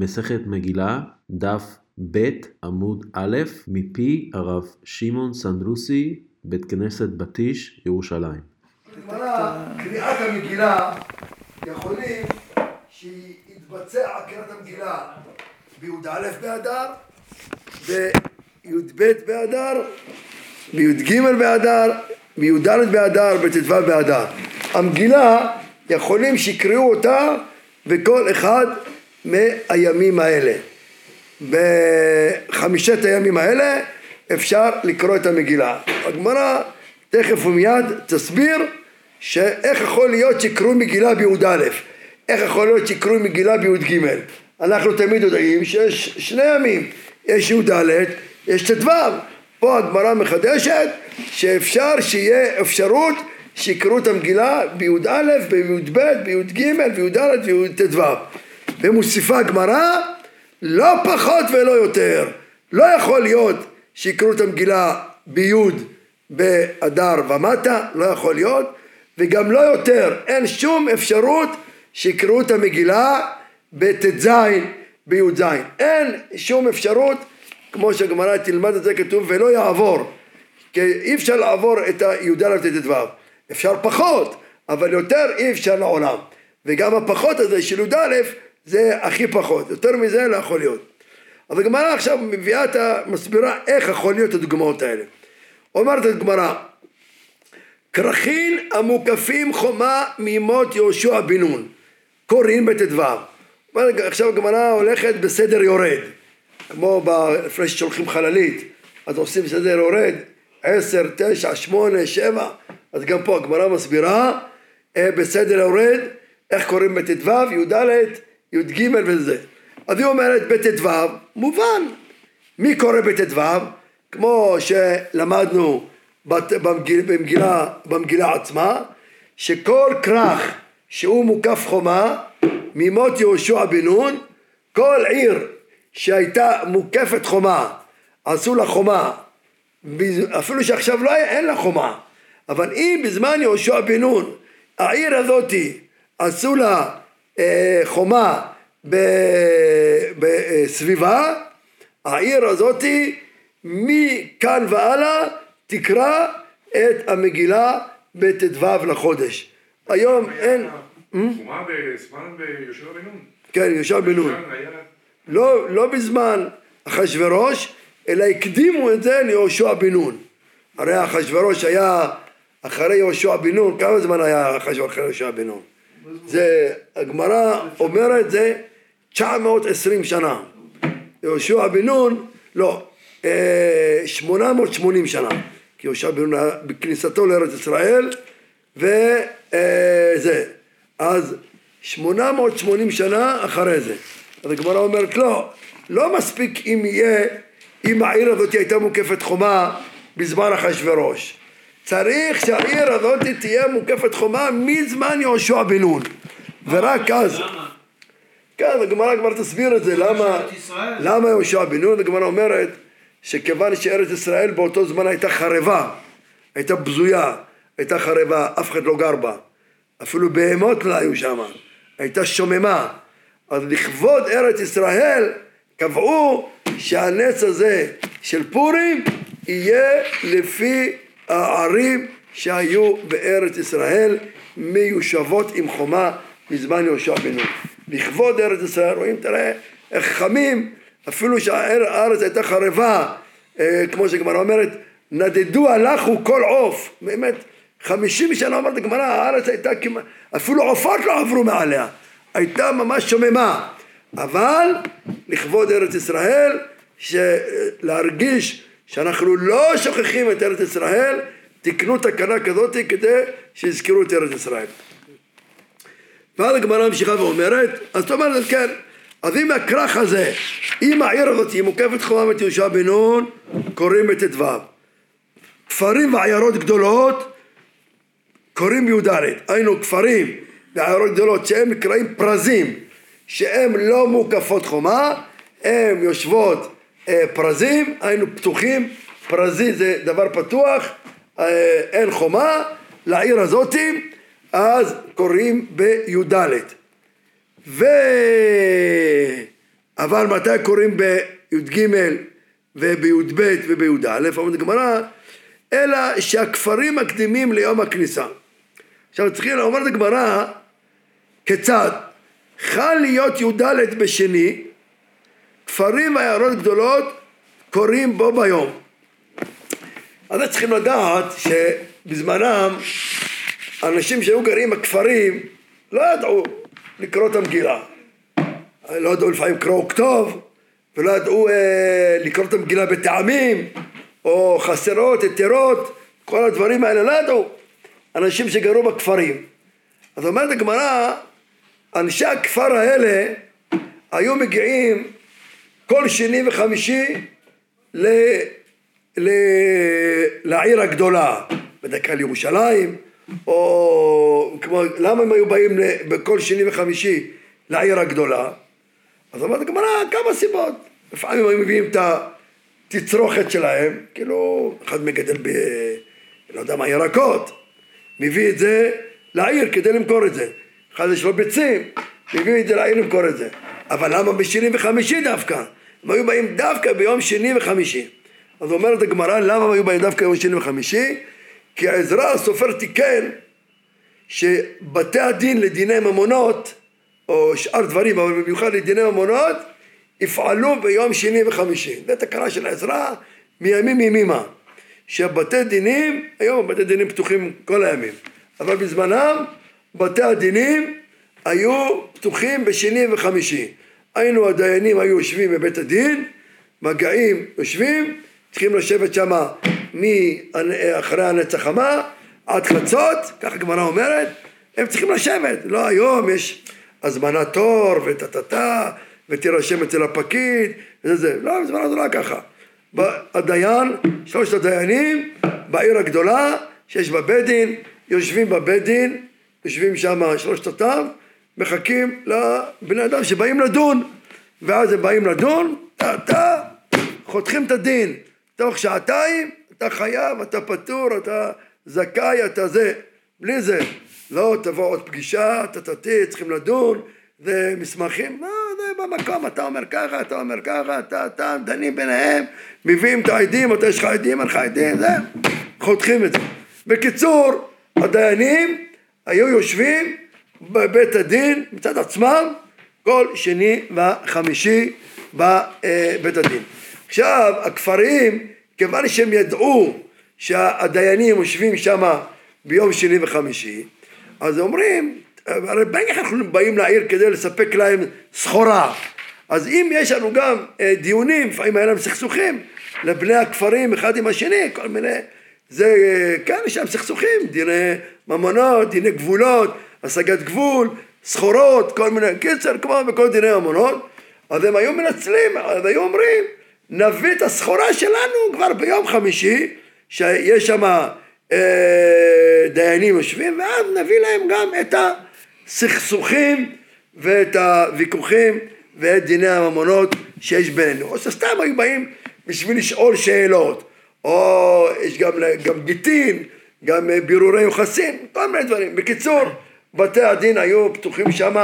מסכת מגילה, דף ב' עמוד א', מפי הרב שמעון סנדרוסי, בית כנסת בטיש, ירושלים. קריאת המגילה, יכולים שיתבצע קריאת המגילה בי"א באדר, בי"ב באדר, בי"ג באדר, בי"ד באדר, בט"ו באדר. המגילה, יכולים שיקראו אותה בכל אחד מהימים האלה. בחמישת הימים האלה אפשר לקרוא את המגילה. הגמרא תכף ומיד תסביר שאיך יכול להיות שיקראו מגילה בי"א, איך יכול להיות שיקראו מגילה בי"ג. אנחנו תמיד יודעים שיש שני ימים, יש י"ד, יש ט"ו. פה הגמרא מחדשת שאפשר שיהיה אפשרות שיקראו את המגילה בי"א, בי"ב, בי"ג, בי"ד ובי"ט"ו. ומוסיפה הגמרא לא פחות ולא יותר. לא יכול להיות שיקראו את המגילה בי' באדר ומטה, לא יכול להיות, וגם לא יותר, אין שום אפשרות שיקראו את המגילה בט"ז, בי"ז. אין שום אפשרות, כמו שהגמרא תלמד את זה כתוב, ולא יעבור. כי אי אפשר לעבור את הי"ד וט"ו. אפשר פחות, אבל יותר אי אפשר לעולם. וגם הפחות הזה של י"א זה הכי פחות, יותר מזה לא יכול להיות. אז הגמרא עכשיו מביאה את המסבירה איך יכול להיות הדוגמאות האלה. אומרת הגמרא, כרכין המוקפים חומה מימות יהושע בן נון, קוראים בט"ו. עכשיו הגמרא הולכת בסדר יורד, כמו לפני ששולחים חללית, אז עושים סדר יורד, עשר, תשע, שמונה, שבע, אז גם פה הגמרא מסבירה אה, בסדר יורד, איך קוראים בט"ו, י"ד, י"ג וזה. אז היא אומרת בט"ו, מובן. מי קורא בט"ו? כמו שלמדנו במגילה, במגילה, במגילה עצמה, שכל כרך שהוא מוקף חומה ממות יהושע בן נון, כל עיר שהייתה מוקפת חומה, עשו לה חומה, אפילו שעכשיו לא אין לה חומה, אבל אם בזמן יהושע בן נון העיר הזאתי עשו לה חומה בסביבה, העיר הזאתי מכאן והלאה תקרא את המגילה בט"ו לחודש. היום אין... חומה בזמן ביהושע בן נון. כן, יהושע בן נון. לא, לא בזמן אחשורוש, אלא הקדימו את זה ליהושע בן נון. הרי אחשורוש היה אחרי יהושע בן נון, כמה זמן היה אחשורוש אחרי יהושע בן נון? זה, הגמרא אומרת זה 920 שנה. יהושע בן נון, לא, 880 שנה. כי יהושע בן נון בכניסתו לארץ ישראל, וזה. אז 880 שנה אחרי זה. אז הגמרא אומרת לא, לא מספיק אם יהיה, אם העיר הזאת הייתה מוקפת חומה בזמן אחשורוש. צריך שהעיר הזאת תהיה מוקפת חומה מזמן יהושע בן נון. ורק אז... כן, הגמרא כבר תסביר את זה, למה, למה יהושע בן נון, הגמרא אומרת שכיוון שארץ ישראל באותו זמן הייתה חרבה, הייתה בזויה, הייתה חרבה, אף אחד לא גר בה, אפילו בהמות לא היו שם, הייתה שוממה, אז לכבוד ארץ ישראל קבעו שהנץ הזה של פורים יהיה לפי הערים שהיו בארץ ישראל מיושבות עם חומה מזמן יהושע בן נון. לכבוד ארץ ישראל, רואים, תראה איך חמים, אפילו שהארץ הייתה חרבה, אה, כמו שגמרא אומרת, נדדו הלכו כל עוף, באמת, חמישים שנה אומרת הגמרא, הארץ הייתה כמעט, אפילו עופות לא עברו מעליה, הייתה ממש שוממה, אבל לכבוד ארץ ישראל, להרגיש שאנחנו לא שוכחים את ארץ ישראל, תקנו תקנה כזאת כדי שיזכרו את ארץ ישראל. ואז הגמרא ממשיכה ואומרת, אז זאת אומרת, כן, אז אם הכרך הזה, אם העיר הזאת היא מוקפת חומה את יהושע בן נון, קוראים בט"ו. כפרים ועיירות גדולות, קוראים בי"ד. היינו כפרים ועיירות גדולות שהם נקראים פרזים, שהם לא מוקפות חומה, הם יושבות פרזים, היינו פתוחים, פרזי זה דבר פתוח, אה, אין חומה, לעיר הזאתי אז קוראים בי"ד. אבל מתי קוראים בי"ג ובי"ב ובי"א, אומרת הגמרא, אלא שהכפרים מקדימים ליום הכניסה. עכשיו צריכים, אומרת הגמרא, כיצד? חל להיות י"ד בשני, כפרים ועיירות גדולות קוראים בו ביום. אז צריכים לדעת שבזמנם אנשים שהיו גרים בכפרים לא ידעו לקרוא את המגילה. לא ידעו לפעמים קרוא וכתוב, ולא ידעו אה, לקרוא את המגילה בטעמים, או חסרות, יתרות, כל הדברים האלה לא ידעו. אנשים שגרו בכפרים. אז אומרת הגמרא, אנשי הכפר האלה היו מגיעים כל שני וחמישי ל... ל... לעיר הגדולה, בדרך כלל ירושלים, או כמו, למה הם היו באים בכל שני וחמישי לעיר הגדולה? אז אומרת הגמרא, כמה סיבות. לפעמים היו מביאים את התצרוכת שלהם, כאילו, אחד מגדל ב... לא יודע מה, ירקות, מביא את זה לעיר כדי למכור את זה. אחד יש לו ביצים, מביא את זה לעיר למכור את זה. אבל למה בשני וחמישי דווקא? הם היו באים דווקא ביום שני וחמישי. אז אומרת הגמרא, למה הם היו באים דווקא ביום שני וחמישי? כי העזרא הסופר תיקן שבתי הדין לדיני ממונות, או שאר דברים, אבל במיוחד לדיני ממונות, יפעלו ביום שני וחמישי. זו תקנה של העזרא מימים ימימה. שבתי דינים, היום בתי דינים פתוחים כל הימים, אבל בזמנם בתי הדינים היו פתוחים בשני וחמישי. היינו הדיינים היו יושבים בבית הדין, מגעים יושבים, צריכים לשבת שם מאחרי הנצח חמה עד חצות, ככה הגמרא אומרת, הם צריכים לשבת, לא היום יש הזמנת תור וטה-טה-טה ותירשם אצל הפקיד וזה זה, לא, בזמנו זה לא ככה. הדיין, שלושת הדיינים בעיר הגדולה שיש בה בית דין, יושבים בבית דין, יושבים שם שלושתתם, מחכים לבני אדם שבאים לדון, ואז הם באים לדון, אתה חותכים את הדין, תוך שעתיים אתה חייב, אתה פטור, אתה זכאי, אתה זה, בלי זה, לא תבוא עוד פגישה, אתה תתי, צריכים לדון, זה מסמכים, לא, זה במקום, אתה אומר ככה, אתה אומר ככה, אתה, אתה, דנים ביניהם, מביאים את העדים, אתה יש לך עדים, אין לך עדים, זה, חותכים את זה. בקיצור, הדיינים היו יושבים בבית הדין מצד עצמם כל שני וחמישי בבית הדין. עכשיו, הכפרים, כיוון שהם ידעו שהדיינים יושבים שם ביום שני וחמישי, אז אומרים, הרי בטח אנחנו באים לעיר כדי לספק להם סחורה. אז אם יש לנו גם אה, דיונים, לפעמים היה להם סכסוכים, לבני הכפרים אחד עם השני, כל מיני, זה, אה, כן, יש להם סכסוכים, דיני ממונות, דיני גבולות, השגת גבול, סחורות, כל מיני, קיצר, כמו בכל דיני ממונות, אז הם היו מנצלים, אז היו אומרים, נביא את הסחורה שלנו כבר ביום חמישי, שיש שם אה, דיינים יושבים, ואז נביא להם גם את. הסכסוכים ואת הוויכוחים ואת דיני הממונות שיש בינינו. או שסתם היו באים בשביל לשאול שאלות, או יש גם, גם גיטין, גם בירורי יוחסין, כל מיני דברים. בקיצור, בתי הדין היו פתוחים שם,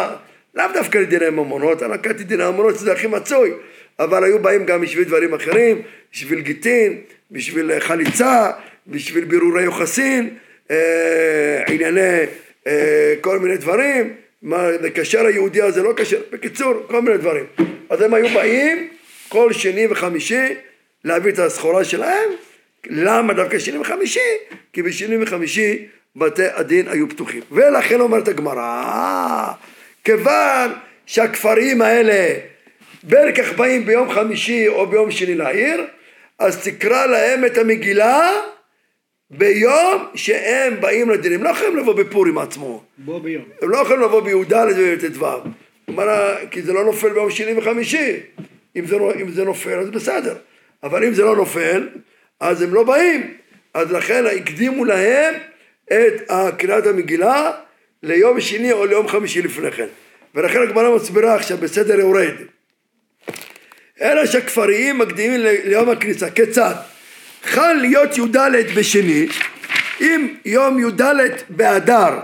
לאו דווקא לדיני ממונות, אני לקחתי דיני ממונות שזה הכי מצוי, אבל היו באים גם בשביל דברים אחרים, בשביל גיטין, בשביל חליצה, בשביל בירורי יוחסין, אה, ענייני אה, כל מיני דברים, מה, לקשר היהודי הזה לא קשר, בקיצור, כל מיני דברים. אז הם היו באים כל שני וחמישי להביא את הסחורה שלהם, למה דווקא שני וחמישי? כי בשני וחמישי בתי הדין היו פתוחים. ולכן אומרת הגמרא, כיוון שהכפרים האלה בין כך באים ביום חמישי או ביום שני לעיר, אז תקרא להם את המגילה ביום שהם באים לדינים, לא יכולים לבוא בפורים עצמו. בוא ביום. הם לא יכולים לבוא בי"ד ובט"ו. כי זה לא נופל ביום שני וחמישי. אם זה, לא- אם זה נופל אז בסדר. אבל אם זה לא נופל, אז הם לא באים. אז לכן הקדימו להם את קריאת המגילה ליום שני או ליום חמישי לפני כן. ולכן הגמרא מסבירה עכשיו בסדר יורד. אלא שהכפריים מקדימים ליום הכניסה. כיצד? חל להיות י"ד בשני, אם יום י"ד באדר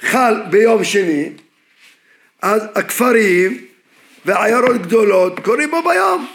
חל ביום שני, אז הכפרים ועיירות גדולות קוראים בו ביום.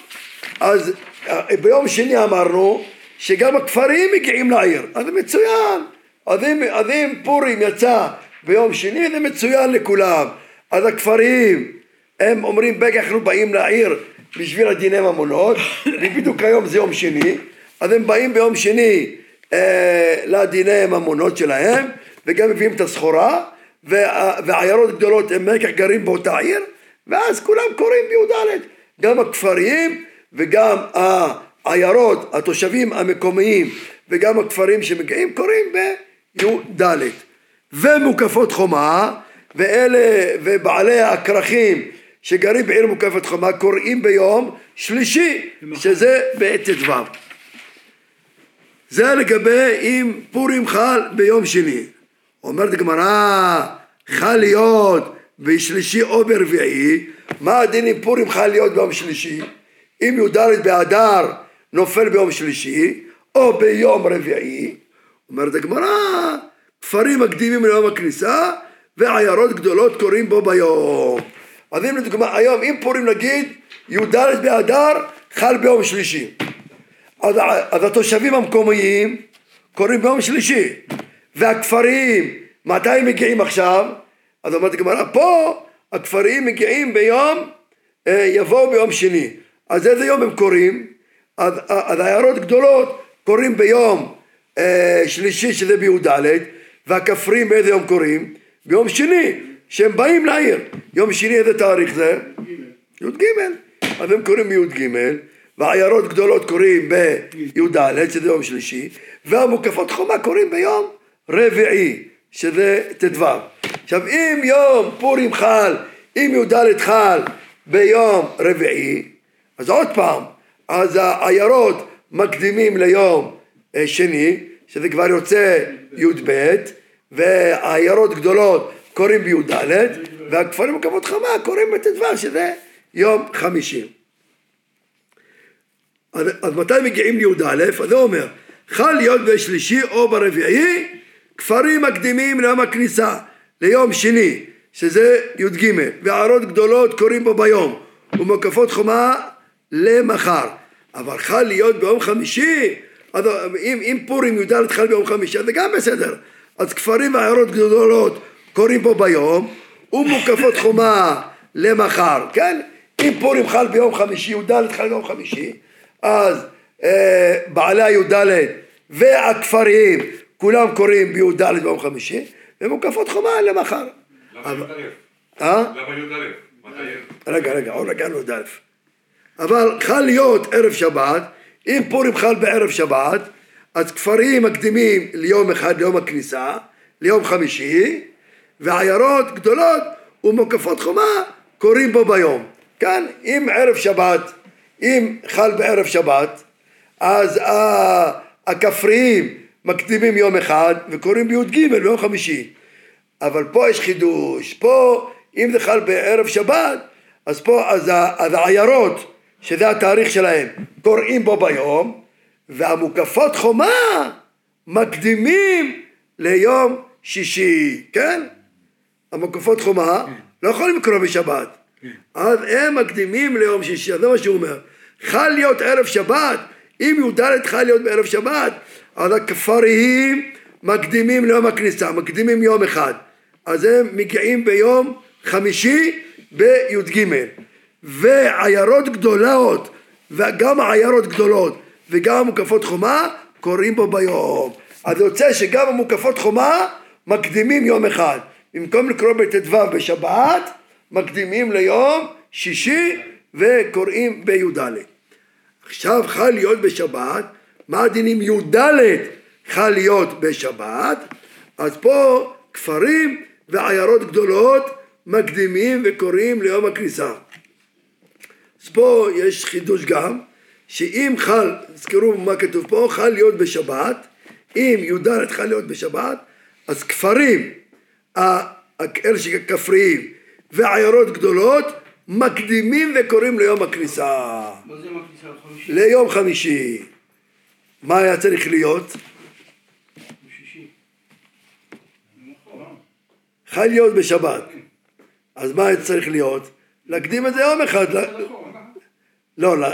אז אה, ביום שני אמרנו שגם הכפרים מגיעים לעיר, אז מצוין. אז אם, אז אם פורים יצא ביום שני זה מצוין לכולם. אז הכפרים הם אומרים בגלל אנחנו באים לעיר בשביל הדיני ממונות, ובדיוק היום זה יום שני, אז הם באים ביום שני אה, לדיני ממונות שלהם, וגם מביאים את הסחורה, וה, ועיירות גדולות הם בגלל גרים באותה עיר, ואז כולם קוראים בי"ד, גם הכפרים וגם העיירות, התושבים המקומיים וגם הכפרים שמגיעים קוראים בי"ד. ומוקפות חומה, ואלה ובעלי הכרכים שגרים בעיר מוקפת חומה קוראים ביום שלישי, שזה בט"ו. זה לגבי אם פורים חל ביום שני. אומרת הגמרא, חל להיות בשלישי או ברביעי, מה הדין אם פורים חל להיות ביום שלישי? אם י"ד באדר נופל ביום שלישי, או ביום רביעי, אומרת הגמרא, כפרים מקדימים ליום הכניסה, ועיירות גדולות קוראים בו ביום. אז אם לדוגמה, היום אם פורים נגיד, י"ד באדר חל ביום שלישי. אז, אז התושבים המקומיים קוראים ביום שלישי, והכפרים, מתי הם מגיעים עכשיו? אז אומרת הגמרא, פה הכפרים מגיעים ביום, אה, יבואו ביום שני. אז איזה יום הם קוראים? אז, אז העיירות גדולות קוראים ביום אה, שלישי שזה בי"ד, והכפרים באיזה יום קוראים? ביום שני, שהם באים לעיר. יום שני איזה תאריך זה? י"ג. אז הם קוראים בי"ג, והעיירות גדולות קוראים בי"ד, שזה יום שלישי, והמוקפות חומה קוראים ביום רביעי, שזה ט"ו. עכשיו אם יום פורים חל, אם י"ד חל ביום רביעי, אז עוד פעם, אז העיירות מקדימים ליום שני, שזה כבר יוצא י"ב, והעיירות גדולות קוראים בי"ד, והכפרים וכבוד חמה קוראים בט"ו, שזה יום חמישי. אז, אז מתי מגיעים לי"א? אז זה אומר, חל להיות בשלישי או ברביעי, כפרים מקדימים ליום הכניסה, ליום שני, שזה י"ג, וערות גדולות קוראים בו ביום, ומקפות חומה למחר. אבל חל להיות ביום חמישי, אז אם, אם פורים י"ד חל ביום חמישי, זה גם בסדר. אז כפרים ועיירות גדולות קוראים פה ביום, ומוקפות חומה למחר, כן? אם פורים חל ביום חמישי, י"ד חל ביום חמישי, אז אה, בעלי הי"ד והכפרים כולם קוראים בי"ד ביום חמישי, ומוקפות חומה למחר. למה י"א? אה? למה י"א? רגע, רגע, עוד רגע י"א. אבל חל להיות ערב שבת, אם פורים חל בערב שבת, אז כפרים מקדימים ליום אחד, ליום הכניסה, ליום חמישי, ועיירות גדולות ומוקפות חומה קוראים בו ביום. כאן, אם ערב שבת, אם חל בערב שבת, אז הכפריים מקדימים יום אחד וקוראים בי"ג ביום חמישי. אבל פה יש חידוש, פה אם זה חל בערב שבת, אז פה, אז העיירות, שזה התאריך שלהם, קוראים בו ביום, והמוקפות חומה מקדימים ליום שישי, כן? המוקפות חומה לא יכולים לקרוא בשבת, אז הם מקדימים ליום שישי, אז זה מה שהוא אומר. חל להיות ערב שבת, אם י"ד חל להיות בערב שבת, אז הכפריים מקדימים ליום הכניסה, מקדימים יום אחד. אז הם מגיעים ביום חמישי בי"ג. ועיירות גדולות, וגם עיירות גדולות וגם המוקפות חומה קוראים בו ביום. אז יוצא שגם המוקפות חומה מקדימים יום אחד. במקום לקרוא בט"ו בשבת, מקדימים ליום שישי וקוראים בי"ד. עכשיו חל להיות בשבת, מה הדין אם י"ד חל להיות בשבת? אז פה כפרים ועיירות גדולות מקדימים וקוראים ליום הכניסה. אז פה יש חידוש גם, שאם חל, תזכרו מה כתוב פה, חל להיות בשבת, אם י"ד חל להיות בשבת, אז כפרים, אלה שכפריים ועיירות גדולות, מקדימים וקוראים ליום הכניסה. מה זה יום הכניסה לחמישי? ליום חמישי. מה היה צריך להיות? נכון. חל להיות בשבת. אז מה צריך להיות? להקדים את זה יום אחד. לא, לא.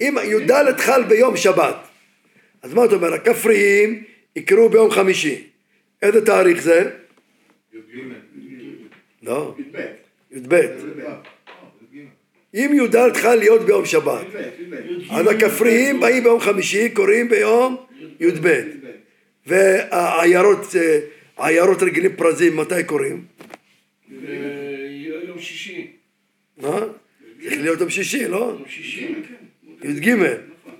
אם י"ד חל ביום שבת, אז מה אתה אומר? הכפריים יקראו ביום חמישי. איזה תאריך זה? לא, י"ב. אם י"ד חל להיות ביום שבת, אז הכפריים באים ביום חמישי, קוראים ביום י"ב. והעיירות, אה, רגילים פרזים, מתי קוראים? אה, יום שישי. מה? צריך להיות יום שישי, לא? שישי. י"ג.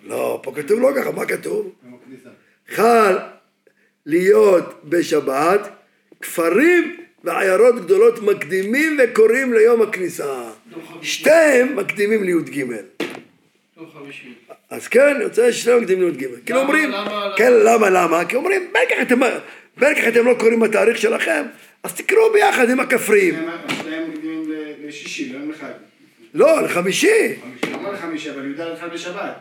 לא, פה כתוב לא ככה, מה כתוב? חל להיות בשבת, כפרים ועיירות גדולות מקדימים וקוראים ליום הכניסה. שתיהם מקדימים לי"ג. אז כן, יוצא ששניהם מקדימים לי"ג. כאילו אומרים, כן, למה, למה? כי אומרים, בטח אתם, בטח אתם לא קוראים בתאריך שלכם, אז תקראו ביחד עם הכפריים. שניהם מקדימים לשישי, לא אחד. לא, לחמישי. למה לחמישי, אבל י"ד חל בשבת.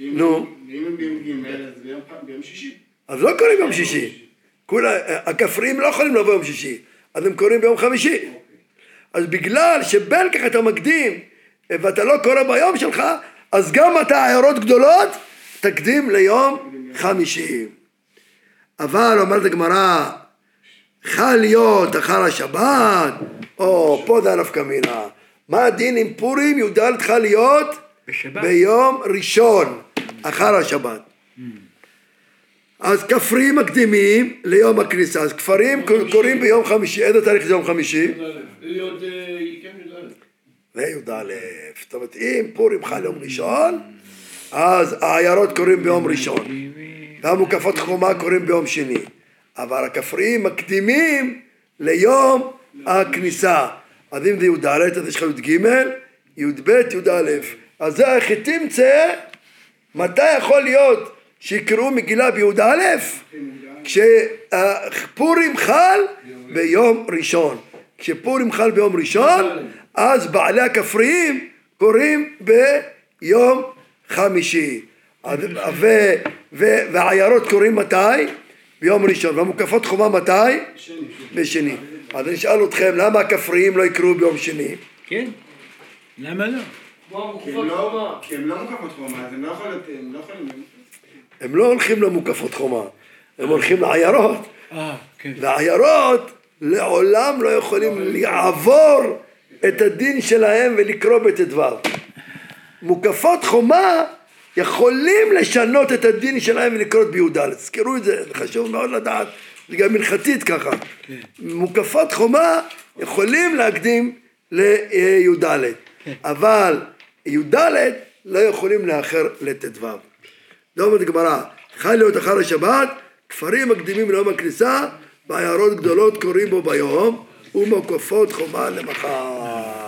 נו. ואם הם ביום ג' אז ביום ביום שישי. אז לא קוראים ביום שישי. הכפריים לא יכולים לבוא יום שישי, אז הם קוראים ביום חמישי. אז בגלל שבין כך אתה מקדים ואתה לא קורא ביום שלך, אז גם אתה עיירות גדולות תקדים ליום חמישי. אבל אומרת הגמרא, חל להיות אחר השבת, או פה זה הנפקא מינה. מה הדין עם פורים י"ד חל להיות? בשבת. ביום ראשון, אחר השבת. אז כפרים מקדימים ליום הכניסה, אז כפרים קוראים ביום חמישי, איזה תאריך זה יום חמישי? אה, כן. זאת אומרת, אם פורים חל יום ראשון, אז העיירות קוראים ביום ראשון, והמוקפות חומה קוראים ביום שני, אבל הכפריים מקדימים ליום הכניסה. אז אם זה י"ד, אז יש לך י"ג, י"ב, י"א. אז זה הכי תמצא, מתי יכול להיות שיקראו מגילה בי"א? כשפורים חל ביום ראשון. כשפורים חל ביום ראשון, אז בעלי הכפריים קוראים ביום חמישי. והעיירות קוראים מתי? ביום ראשון. והמוקפות חומה מתי? בשני. אז אני אשאל אתכם, למה הכפריים לא יקראו ביום שני? כן? למה לא? כי הם לא-. כי הם לא מוקפות חומה, אז הם לא יכולים... הם לא לא הולכים למוקפות חומה, הם הולכים לעיירות. אה, כן. והעיירות לעולם לא יכולים לעבור את הדין שלהם ולקרוא בט"ו. מוקפות חומה יכולים לשנות את הדין שלהם ולקרוא בי"ד. תזכרו את זה, זה חשוב מאוד לדעת, זה גם הלכתית ככה. מוקפות חומה יכולים להקדים לי"ד, אבל י"ד לא יכולים לאחר לט"ו. לא אומרת הגמרא, חי להיות אחר השבת, כפרים מקדימים ליום הכניסה, בעיירות גדולות קוראים בו ביום, ומוקפות חומה למחר.